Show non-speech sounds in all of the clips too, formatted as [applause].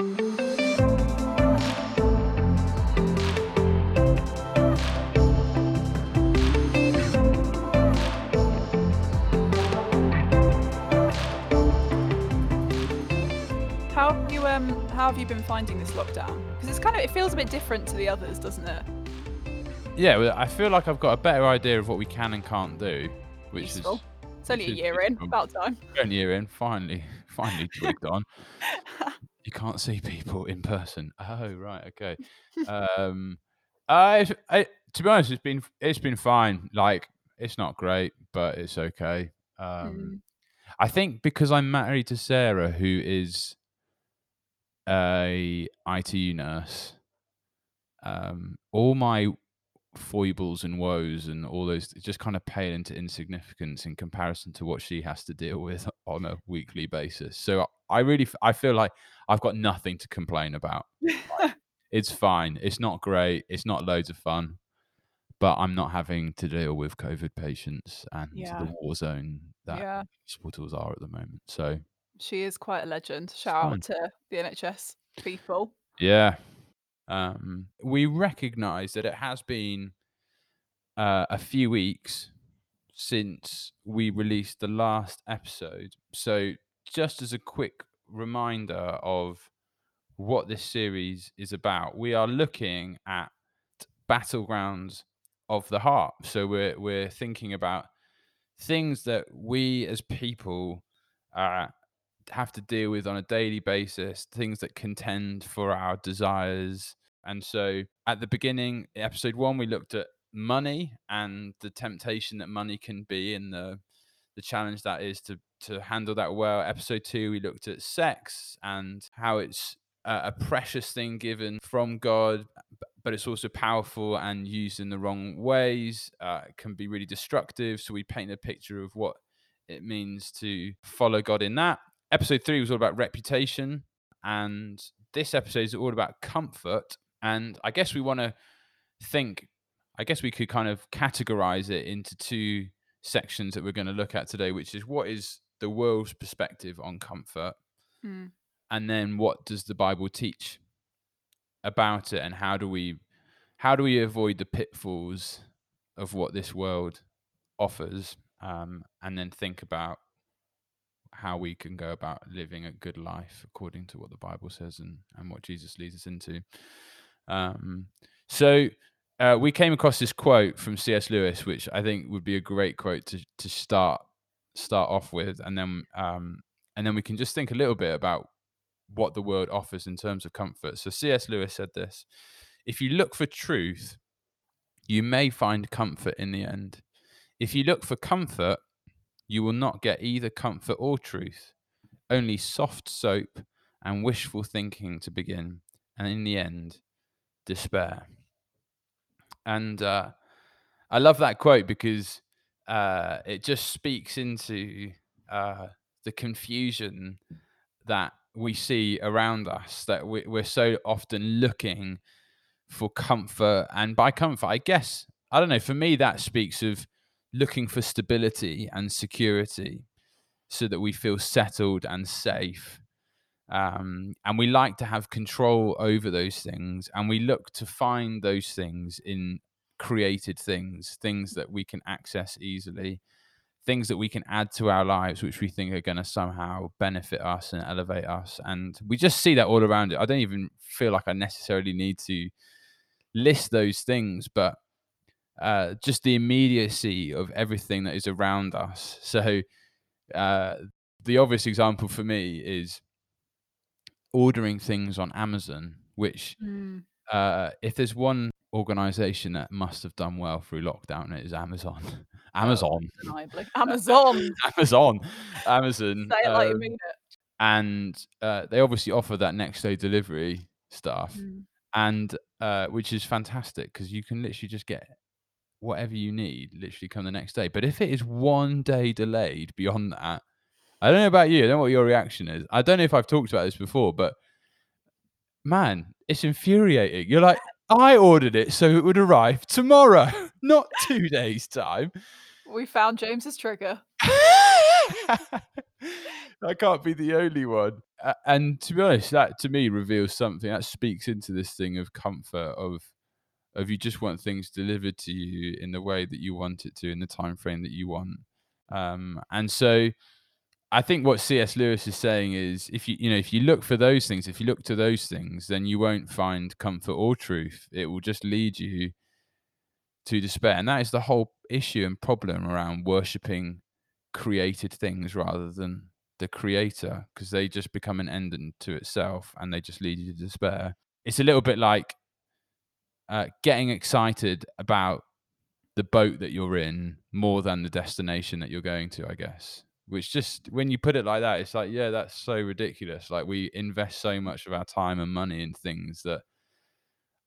How have you um how have you been finding this lockdown? Because it's kind of it feels a bit different to the others, doesn't it? Yeah, well, I feel like I've got a better idea of what we can and can't do, which Useful. is It's only a year in, about time. One year in, finally, [laughs] finally twigged on. [laughs] You can't see people in person. [laughs] Oh, right, okay. Um, I, I, to be honest, it's been it's been fine. Like, it's not great, but it's okay. Um, Mm. I think because I'm married to Sarah, who is a ITU nurse, um, all my foibles and woes and all those just kind of pale into insignificance in comparison to what she has to deal with [laughs] on a weekly basis. So I really, I feel like I've got nothing to complain about. [laughs] It's fine. It's not great. It's not loads of fun, but I'm not having to deal with COVID patients and Yeah. the war zone that Yeah. hospitals are at the moment. So She is quite a legend. Shout fine. out to the NHS people. Yeah. Um, we recognise that it has been uh, a few weeks since we released the last episode. So, just as a quick reminder of what this series is about, we are looking at battlegrounds of the heart. So, we're we're thinking about things that we as people uh, have to deal with on a daily basis, things that contend for our desires. And so at the beginning, episode one, we looked at money and the temptation that money can be in the the challenge that is to to handle that well. Episode two, we looked at sex and how it's a, a precious thing given from God, but it's also powerful and used in the wrong ways. Uh, can be really destructive. So we paint a picture of what it means to follow God in that. Episode three was all about reputation, and this episode is all about comfort. And I guess we want to think, I guess we could kind of categorize it into two sections that we're going to look at today, which is what is the world's perspective on comfort, Mm. and then what does the Bible teach about it, and how do we how do we avoid the pitfalls of what this world offers, um, and then think about how we can go about living a good life according to what the Bible says and, and what Jesus leads us into. Um, so uh, we came across this quote from C.S. Lewis, which I think would be a great quote to to start start off with, and then um, and then we can just think a little bit about what the world offers in terms of comfort. So C.S. Lewis said this: "If you look for truth, you may find comfort in the end. If you look for comfort, you will not get either comfort or truth, only soft soap and wishful thinking to begin, and in the end, despair." And uh, I love that quote because uh, it just speaks into uh, the confusion that we see around us. That we, we're so often looking for comfort, and by comfort, I guess I don't know. For me, that speaks of looking for stability and security, so that we feel settled and safe. Um, and we like to have control over those things, and we look to find those things in created things, things that we can access easily, things that we can add to our lives, which we think are going to somehow benefit us and elevate us. And we just see that all around it. I don't even feel like I necessarily need to list those things, but uh, just the immediacy of everything that is around us. So, uh, the obvious example for me is ordering things on Amazon, which Mm. uh, if there's one organization that must have done well through lockdown, it is Amazon. [laughs] Amazon. Undeniably. [laughs] Amazon. Amazon. Amazon. [laughs] Say it like you um, mean it. and uh, they obviously offer that next day delivery stuff, Mm. and uh, which is fantastic because you can literally just get whatever you need literally come the next day. But if it is one day delayed beyond that, I don't know about you. I don't know what your reaction is. I don't know if I've talked about this before, but man, it's infuriating. You're like, I ordered it so it would arrive tomorrow, [laughs] not two days' time. We found James's trigger. [laughs] I can't be the only one. And to be honest, that to me reveals something that speaks into this thing of comfort of of you just want things delivered to you in the way that you want it to in the time frame that you want. Um, and so I think what C.S. Lewis is saying is if you you know if you look for those things, if you look to those things, then you won't find comfort or truth. It will just lead you to despair. And that is the whole issue and problem around worshipping created things rather than the creator, because they just become an end to itself and they just lead you to despair. It's a little bit like uh, getting excited about the boat that you're in more than the destination that you're going to, I guess. Which just when you put it like that, it's like, yeah, that's so ridiculous. Like we invest so much of our time and money in things that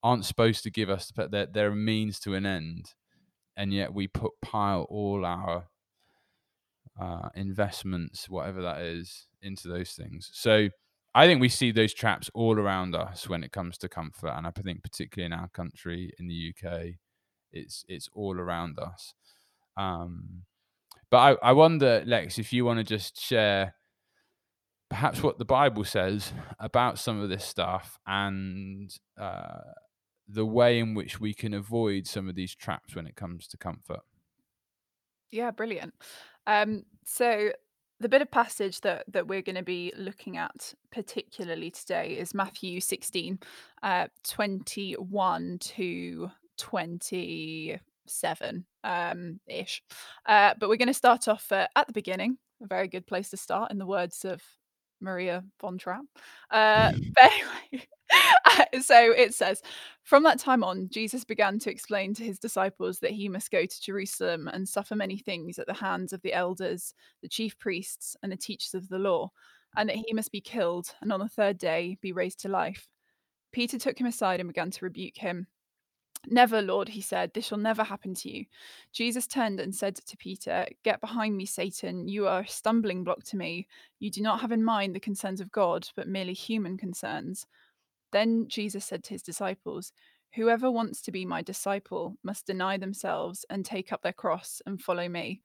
aren't supposed to give us but they're, they're a means to an end and yet we put pile all our uh, investments whatever that is into those things so i think we see those traps all around us when it comes to comfort and i think particularly in our country in the uk it's it's all around us um, but I, I wonder lex if you want to just share perhaps what the bible says about some of this stuff and uh, the way in which we can avoid some of these traps when it comes to comfort. Yeah, brilliant. Um, so the bit of passage that that we're going to be looking at particularly today is Matthew 16, uh, 21 to 27 um, ish. Uh, but we're going to start off uh, at the beginning. A very good place to start, in the words of Maria von Trapp. Uh, but [laughs] [laughs] anyway, [laughs] so it says, From that time on, Jesus began to explain to his disciples that he must go to Jerusalem and suffer many things at the hands of the elders, the chief priests, and the teachers of the law, and that he must be killed, and on the third day be raised to life. Peter took him aside and began to rebuke him. Never, Lord, he said, this shall never happen to you. Jesus turned and said to Peter, Get behind me, Satan. You are a stumbling block to me. You do not have in mind the concerns of God, but merely human concerns. Then Jesus said to his disciples, Whoever wants to be my disciple must deny themselves and take up their cross and follow me.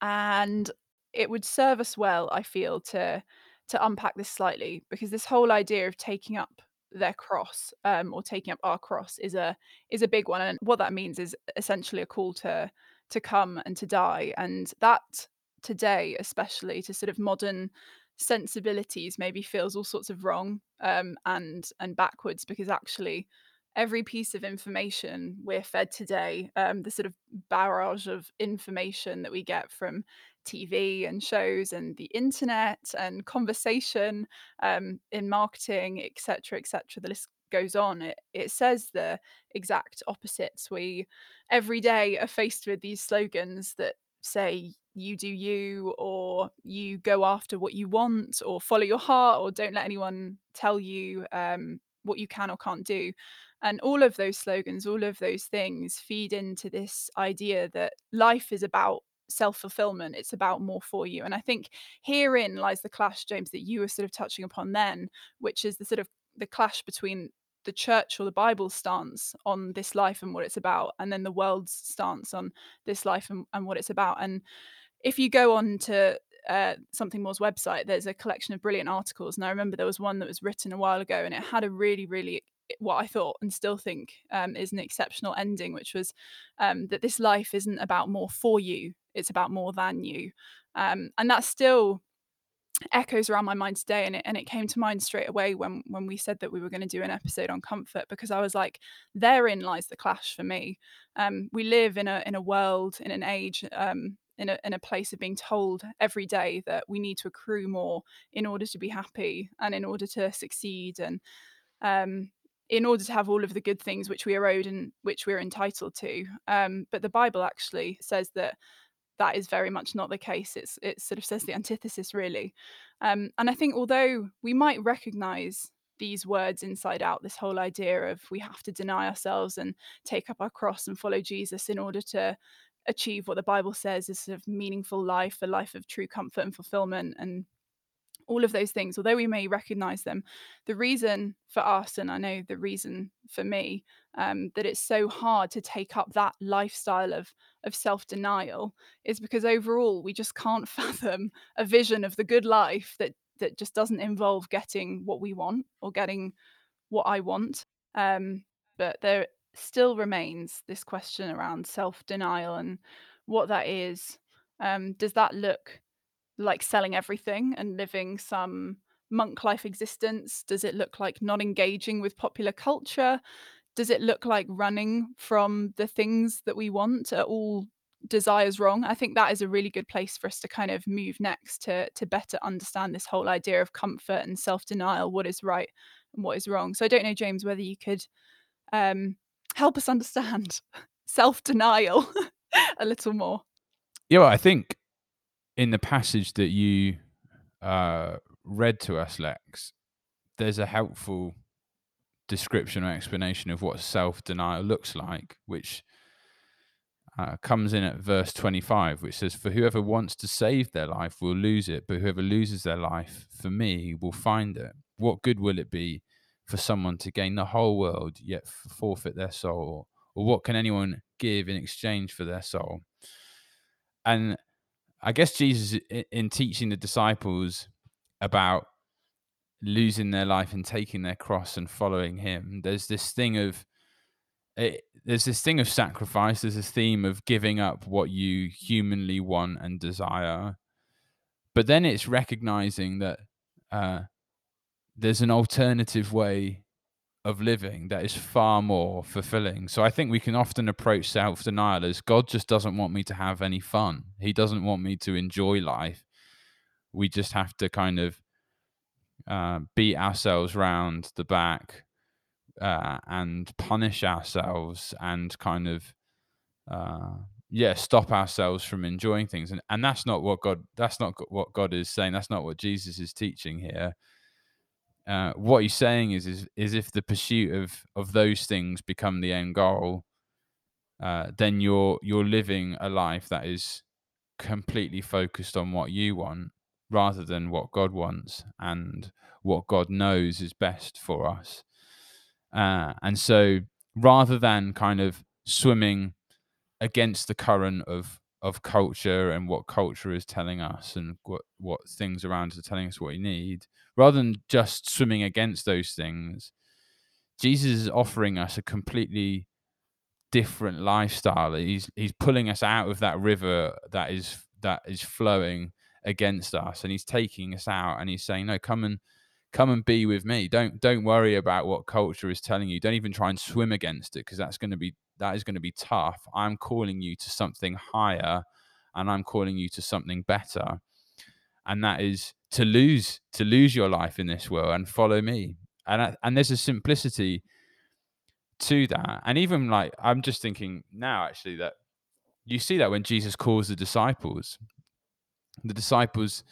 And it would serve us well, I feel, to to unpack this slightly because this whole idea of taking up their cross um, or taking up our cross is a is a big one and what that means is essentially a call to to come and to die and that today especially to sort of modern sensibilities maybe feels all sorts of wrong um, and and backwards because actually every piece of information we're fed today um, the sort of barrage of information that we get from TV and shows and the internet and conversation um, in marketing, etc., etc. The list goes on. It it says the exact opposites. We every day are faced with these slogans that say you do you or you go after what you want or follow your heart or don't let anyone tell you um, what you can or can't do and all of those slogans all of those things feed into this idea that life is about self fulfillment. It's about more for you. And I think herein lies the clash, James, that you were sort of touching upon then, which is the sort of the clash between the church or the Bible stance on this life and what it's about, and then the world's stance on this life and, and what it's about. And if you go on to uh, something more's website, there's a collection of brilliant articles. And I remember there was one that was written a while ago, and it had a really, really what I thought and still think um, is an exceptional ending, which was um, that this life isn't about more for you, it's about more than you. Um, and that still echoes around my mind today and it, and it came to mind straight away when when we said that we were going to do an episode on comfort because I was like therein lies the clash for me um, we live in a in a world in an age um, in a, in a place of being told every day that we need to accrue more in order to be happy and in order to succeed and um, in order to have all of the good things which we are owed and which we're entitled to. Um, but the Bible actually says that that is very much not the case. It's it sort of says the antithesis, really. Um, and I think although we might recognise these words inside out, this whole idea of we have to deny ourselves and take up our cross and follow Jesus in order to achieve what the Bible says is sort of meaningful life, a life of true comfort and fulfillment and all of those things, although we may recognize them, the reason for us, and I know the reason for me, um, that it's so hard to take up that lifestyle of of self-denial is because overall we just can't [laughs] fathom a vision of the good life that that just doesn't involve getting what we want or getting what I want. Um, but there still remains this question around self-denial and what that is. Um, does that look like selling everything and living some monk life existence? Does it look like not engaging with popular culture? Does it look like running from the things that we want? Are all desires wrong? I think that is a really good place for us to kind of move next to to better understand this whole idea of comfort and self-denial, what is right and what is wrong. So I don't know, James, whether you could um, help us [laughs] understand self-denial [laughs] a little more. Yeah, well, I think in the passage that you uh, read to us, Lex, there's a helpful description or explanation of what self denial looks like, which uh, comes in at verse 25, which says, For whoever wants to save their life will lose it, but whoever loses their life for me will find it. What good will it be for someone to gain the whole world yet forfeit their soul? Or what can anyone give in exchange for their soul? And I guess Jesus, in teaching the disciples about losing their life and taking their cross and following him, there's this thing of it, there's this thing of sacrifice. There's this theme of giving up what you humanly want and desire, but then it's recognizing that uh, there's an alternative way of living that is far more fulfilling. So I think we can often approach self denial as God just doesn't want me to have any fun. He doesn't want me to enjoy life. We just have to kind of uh, beat ourselves round the back uh, and punish ourselves and kind of uh, yeah stop ourselves from enjoying things and and that's not what god that's not what god is saying that's not what jesus is teaching here uh, what he's saying is, is is if the pursuit of of those things become the end goal uh, then you're you're living a life that is completely focused on what you want rather than what god wants and what god knows is best for us. Uh, and so rather than kind of swimming against the current of of culture and what culture is telling us and what what things around us are telling us what we need rather than just swimming against those things jesus is offering us a completely different lifestyle. He's he's pulling us out of that river that is that is flowing against us and he's taking us out and he's saying no come and come and be with me. Don't don't worry about what culture is telling you. Don't even try and swim against it because that's going to be that is going to be tough. I'm calling you to something higher and i'm calling you to something better. And that is to lose to lose your life in this world and follow me. And and there's a simplicity to that. And even like i'm just thinking now actually that you see that when jesus calls the disciples the disciples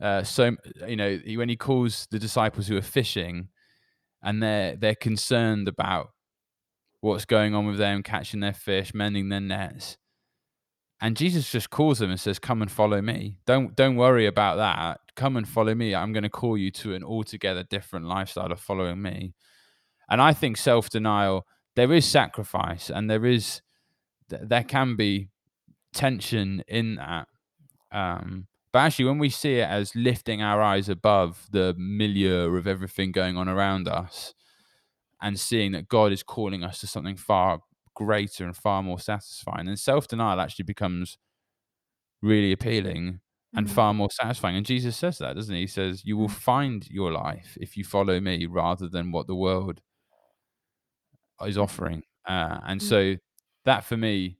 uh, so you know when he calls the disciples who are fishing and they're they're concerned about what's going on with them catching their fish mending their nets and jesus just calls them and says come and follow me. Don't don't worry about that. Come and follow me. I'm going to call you to an altogether different lifestyle of following me. And i think self-denial there is sacrifice and there is there can be tension in that. Um but actually, when we see it as lifting our eyes above the milieu of everything going on around us and seeing that God is calling us to something far greater and far more satisfying, then self denial actually becomes really appealing and Mhm. far more satisfying. And Jesus says that, doesn't he? He says, You will Mm. find your life if you follow me rather than what the world is offering. Uh, and Mm. so that for me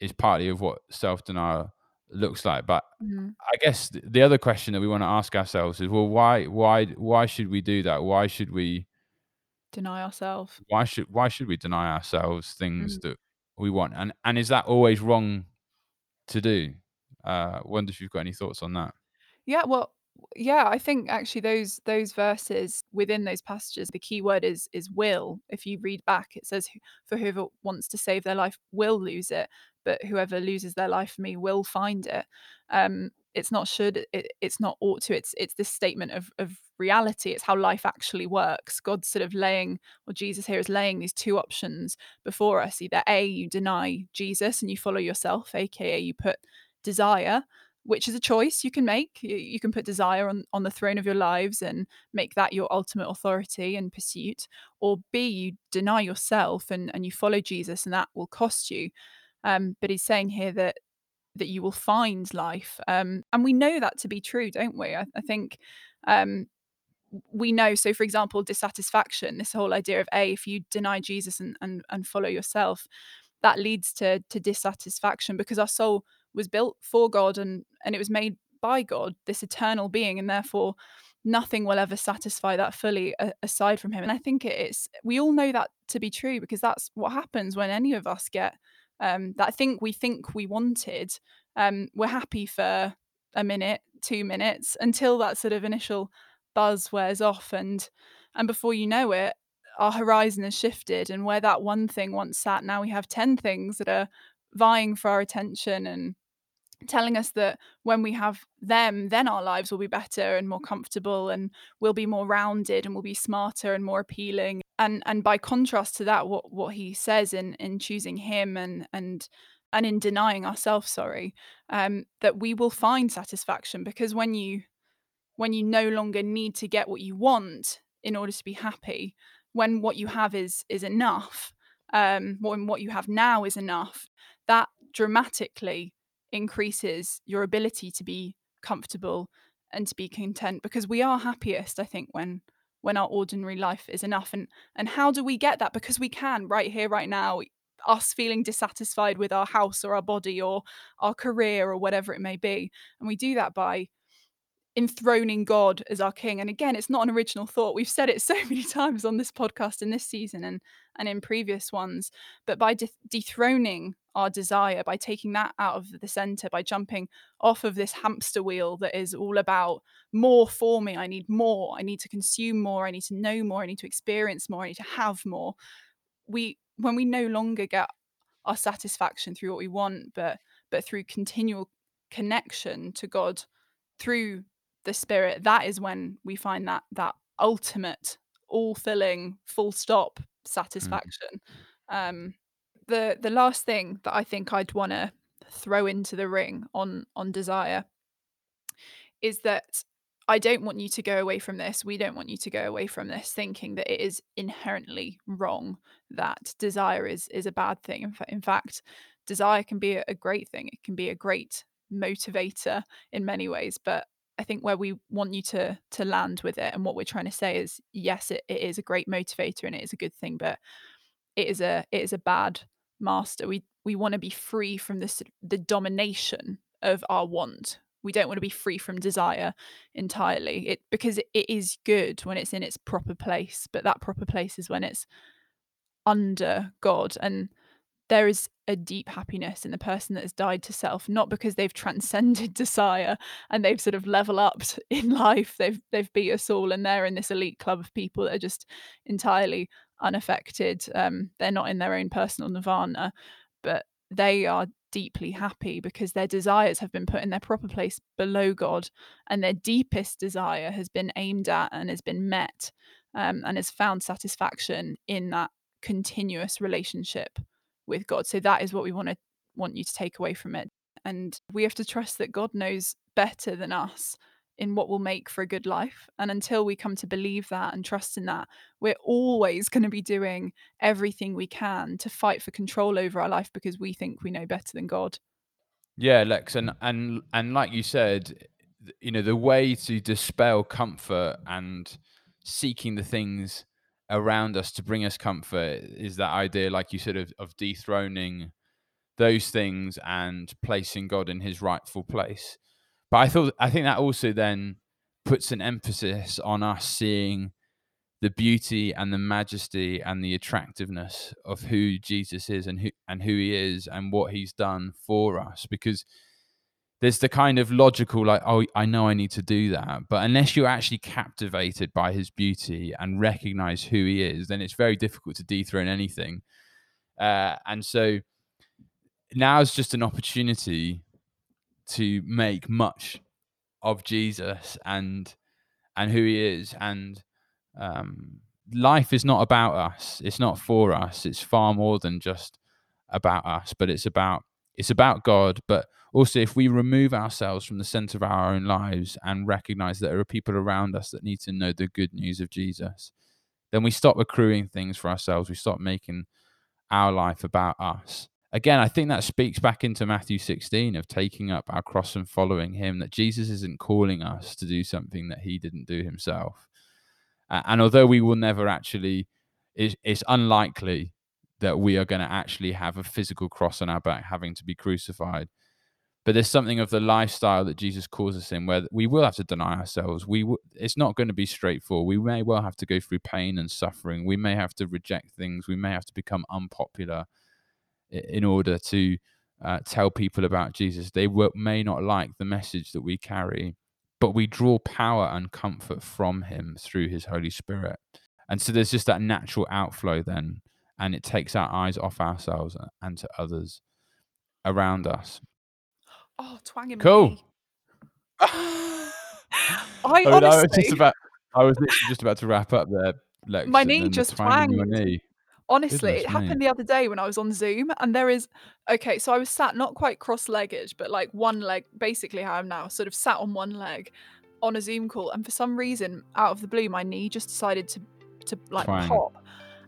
is partly of what self denial looks like. But Mhm. I guess the other question that we want to ask ourselves is, well, why, why, why should we do that? Why should we, Deny ourselves. why should, why should we deny ourselves things Mhm. that we want? And and is that always wrong to do? Uh, wonder if you've got any thoughts on that. Yeah, well, yeah, I think actually those those verses within those passages, the key word is is will. If you read back, it says, "For whoever wants to save their life will lose it, but whoever loses their life for me will find it." Um, it's not should it, it's not ought to it's it's this statement of of reality it's how life actually works. God's sort of laying or jesus here is laying these two options before us either a you deny jesus and you follow yourself aka you put desire which is a choice you can make. You, you can put desire on on the throne of your lives and make that your ultimate authority and pursuit or b you deny yourself and and you follow jesus and that will cost you um, but he's saying here that that you will find life. Um, and we know that to be true, don't we? I, I think um, we know. So, for example, dissatisfaction, this whole idea of A, if you deny Jesus and, and, and follow yourself, that leads to, to dissatisfaction because our soul was built for God and, and it was made by God, this eternal being, and therefore nothing will ever satisfy that fully a- aside from Him. And I think it's, we all know that to be true because that's what happens when any of us get um, that think we think we wanted, um, we're happy for a minute, two minutes until that sort of initial buzz wears off, and and before you know it, our horizon has shifted, and where that one thing once sat, now we have ten things that are vying for our attention and telling us that when we have them then our lives will be better and more comfortable and we'll be more rounded and we'll be smarter and more appealing and and by contrast to that what what he says in in choosing him and and and in denying ourselves sorry um that we will find satisfaction because when you when you no longer need to get what you want in order to be happy when what you have is is enough um when what you have now is enough that dramatically increases your ability to be comfortable and to be content because we are happiest i think when when our ordinary life is enough and and how do we get that? Because we can right here right now us feeling dissatisfied with our house or our body or our career or whatever it may be and we do that by enthroning God as our king. And again, it's not an original thought. We've said it so [laughs] many times on this podcast in this season and and in previous ones. But by de- dethroning our desire, by taking that out of the center, by jumping off of this hamster wheel that is all about more for me. I need more. I need to consume more. I need to know more. I need to experience more. I need to have more. We when we no longer get our satisfaction through what we want, but but through continual connection to God through the spirit that is when we find that that ultimate all filling full stop Mm. satisfaction um the the last thing that i think i'd want to throw into the ring on on desire is that i don't want you to go away from this we don't want you to go away from this thinking that it is inherently wrong that desire is is a bad thing in, fa- in fact desire can be a great thing it can be a great motivator in many ways but I think where we want you to to land with it and what we're trying to say is yes it, it is a great motivator and it is a good thing but it is a it is a bad master. We we want to be free from this the domination of our want. We don't want to be free from desire entirely. It because it, it is good when it's in its proper place but that proper place is when it's under god. And there is a deep happiness in the person that has died to self not because they've transcended [laughs] desire and they've sort of level upped [laughs] in life. They've they've beat us all and they're in this elite club of people that are just entirely unaffected. Um, they're not in their own personal nirvana but they are deeply happy because their desires have been put in their proper place below god and their deepest desire has been aimed at and has been met um, and has found satisfaction in that continuous relationship with God. So that is what we want to want you to take away from it. And we have to trust that God knows better than us in what will make for a good life. And until we come to believe that and trust in that, we're always going to be doing everything we can to fight for control over our life because we think we know better than God. Yeah, Lex, and and and like you said, you know, the way to dispel comfort and seeking the things around us to bring us comfort is that idea, like you said, of, of dethroning those things and placing God in His rightful place. But I thought I think that also then puts an emphasis on us seeing the beauty and the majesty and the attractiveness of who Jesus is and who and who he is and what he's done for us because there's the kind of logical like oh I know I need to do that. But unless you're actually captivated by his beauty and recognize who he is then it's very difficult to dethrone anything. Uh, and so now is just an opportunity to make much of Jesus and and who he is. And um, life is not about us. It's not for us. It's far more than just about us but it's about it's about god. But also if we remove ourselves from the center of our own lives and recognize that there are people around us that need to know the good news of jesus then we stop accruing things for ourselves we stop making our life about us again i think that speaks back into matthew 16 of taking up our cross and following him that jesus isn't calling us to do something that he didn't do himself and although we will never actually, it's, it's unlikely that we are going to actually have a physical cross on our back having to be crucified. But there's something of the lifestyle that Jesus calls us in where we will have to deny ourselves. We w- it's not going to be straightforward. We may well have to go through pain and suffering. We may have to reject things. We may have to become unpopular in order to uh, tell people about Jesus. They w- may not like the message that we carry but we draw power and comfort from him through his Holy Spirit. And so there's just that natural outflow then, and it takes our eyes off ourselves and to others around us. Oh, twanging cool. me. [laughs] I, I mean, I was just about, I was literally just about to wrap up there. Lex, my knee just twang in your twanged. knee. Honestly, Goodness it me. happened the other day when I was on Zoom, and there is okay, so I was sat not quite cross-legged, but like one leg, basically how I'm now, sort of sat on one leg on a Zoom call, and for some reason, out of the blue, my knee just decided to to like Twang. pop.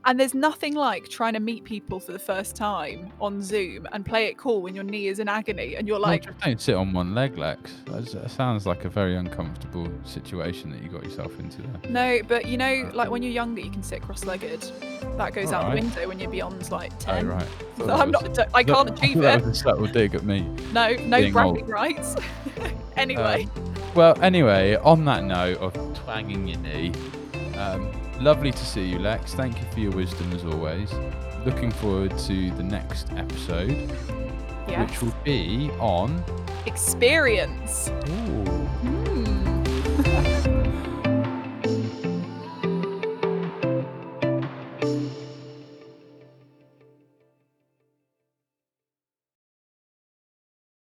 And there's nothing like trying to meet people for the first time on Zoom and play it cool when your knee is in agony and you're Well, like, just don't sit on one leg, Lex. That's- That sounds like a very uncomfortable situation that you got yourself into there. no, but you know, like when you're younger, you can sit cross-legged. That goes out the window when you're beyond like Oh, ten. right. So [laughs] I'm not. I can't achieve [laughs] that it. was a subtle dig at me. No, no being bragging rights. [laughs] anyway, Well, anyway, on that note of twanging your knee, um, lovely to see you, Lex. Thank you for your wisdom as always. Looking forward to the next episode, yeah. which will be on. Experience. Ooh. Hmm.